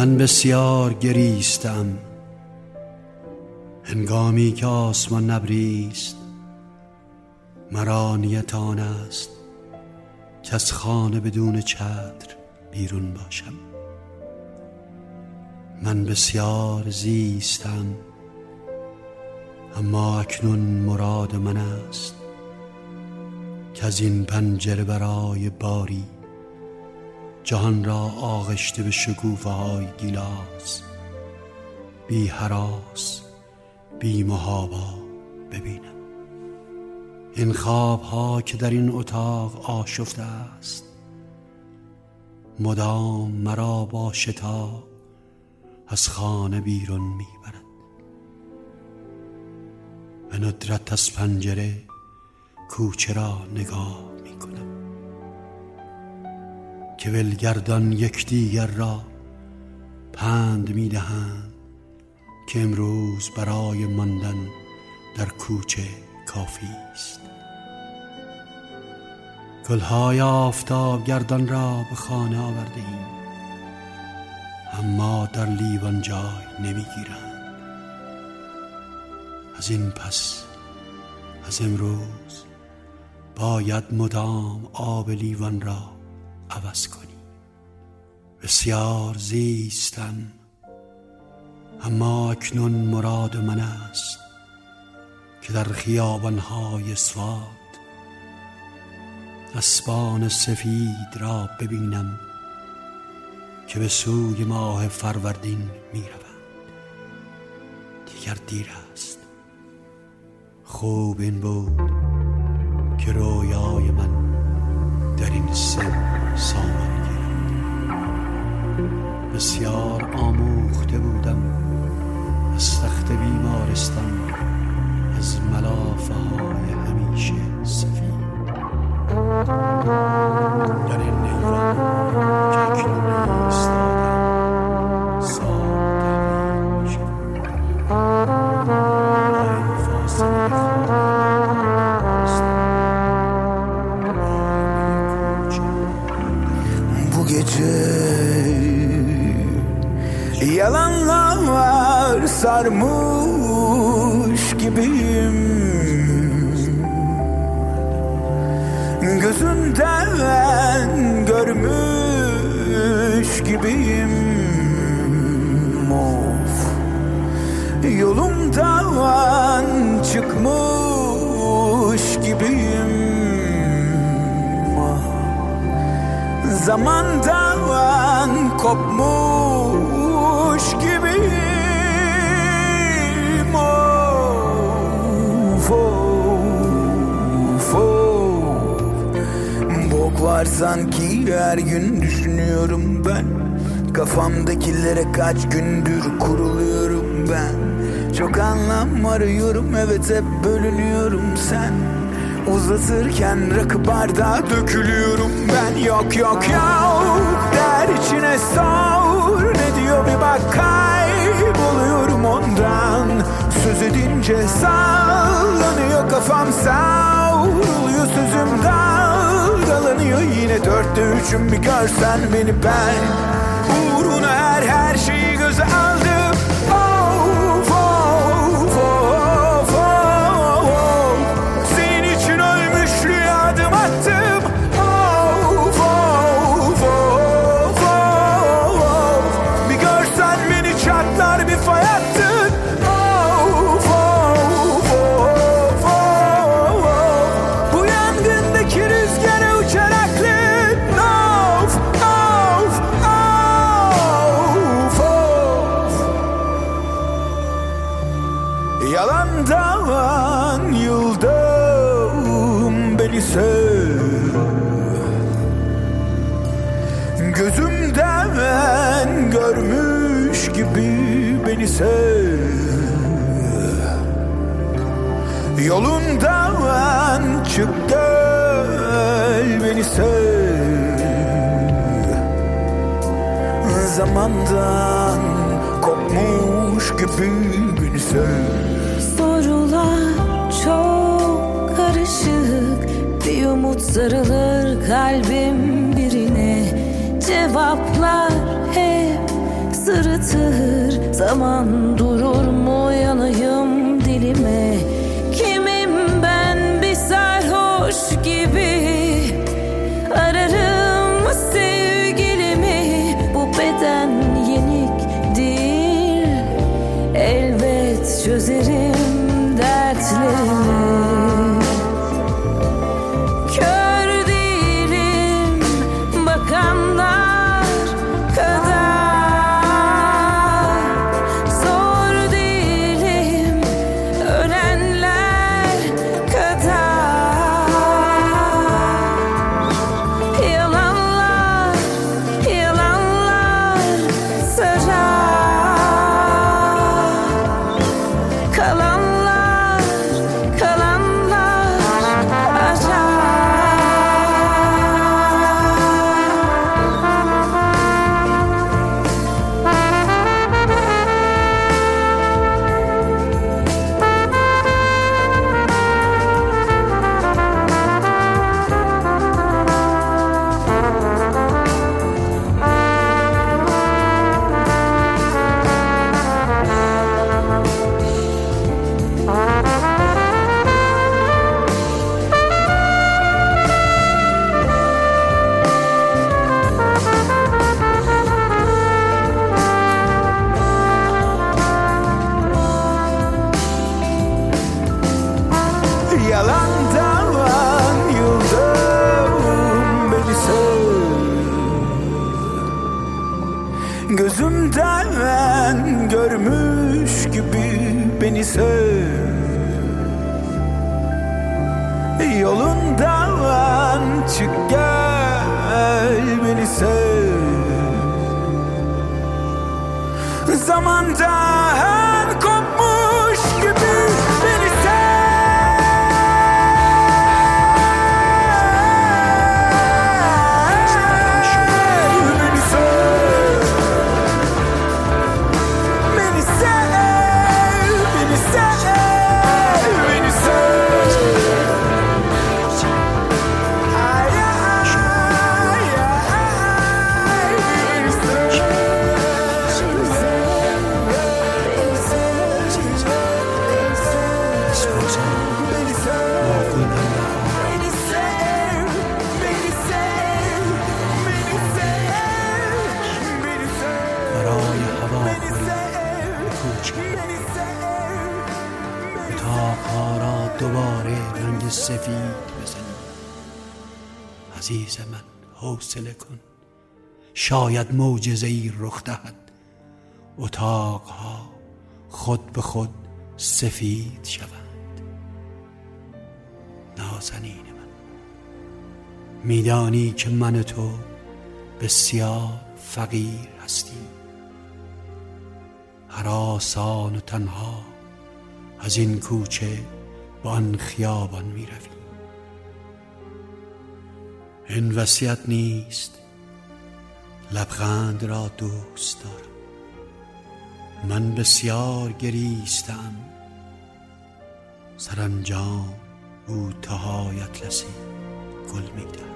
من بسیار گریستم. هنگامی که آسمان نبریست مرا نیت آن است که از خانه بدون چتر بیرون باشم. من بسیار زیستم اما اکنون مراد من است که از این پنجره برای باری جهان را آغشته به شکوفه های گیلاس بی حراس بی محابا ببینم. این خواب ها که در این اتاق آشفته است مدام مرا با شتاب از خانه بیرون می‌برد. به ندرت از پنجره کوچه را نگاه که ولگردان یکدیگر را پند می‌دهند که امروز برای ماندن در کوچه کافی است. گلهای آفتاب گردان را به خانه آورده ایم اما در لیوان جای نمی‌گیرند. از این پس از امروز باید مدام آب لیوان را عوض کنی بسیار زیستم اما اکنون مراد من است که در خیابانهای سواد اسبان سفید را ببینم که به سوی ماه فروردین می روند دیگر دیر است خوب این بود که رویای من در این سن سامان گیرد بسیار آموخته بودم از تخت بیمارستان از ملافه های همیشه سفید. Yalanlar sarmış gibiyim. Gözünden görmüş gibiyim. Of Yolumdan çıkmış gibiyim. Ah Zamandan kopmuş gibiyim. Of, of, of. Bok var sanki her gün düşünüyorum ben. Kafamdakilere kaç gündür kuruluyorum ben. Çok anlam arıyorum evet hep bölünüyorum sen. Uzatırken rakı bardağa dökülüyorum ben. Yok yok yok. Der içine diyor bir bak kayboluyorum ondan. Söz edince sallanıyor kafam savruluyor sözüm dalgalanıyor Yine dörtte üçüm bir görsen beni ben Uğruna her her şeyi göze aldım beni sev. Gözümden görmüş gibi beni sev. Yolundan çık gel beni sev. Zamandan kopmuş gibi beni sev sarılır kalbim birine. Cevaplar hep anlatır Zaman durur beni sev Yolundan çık gel beni sev. Zamandan kopmuş sev, کوچ beni sev, beni اتاقها را دوباره رنگ سفید بزنی عزیز من حوصله کن. شاید معجزه ای رخ دهد. اتاقها خود به خود سفید شوند. نازنین من میدانی که من تو بسیار فقیر هستیم. هراسان و تنها از این کوچه با آن خیابان می رویم. این وصیت نیست. لبخند را دوست دارم. من بسیار گریستم. سرانجام او تهای اطلسی گل می دهد.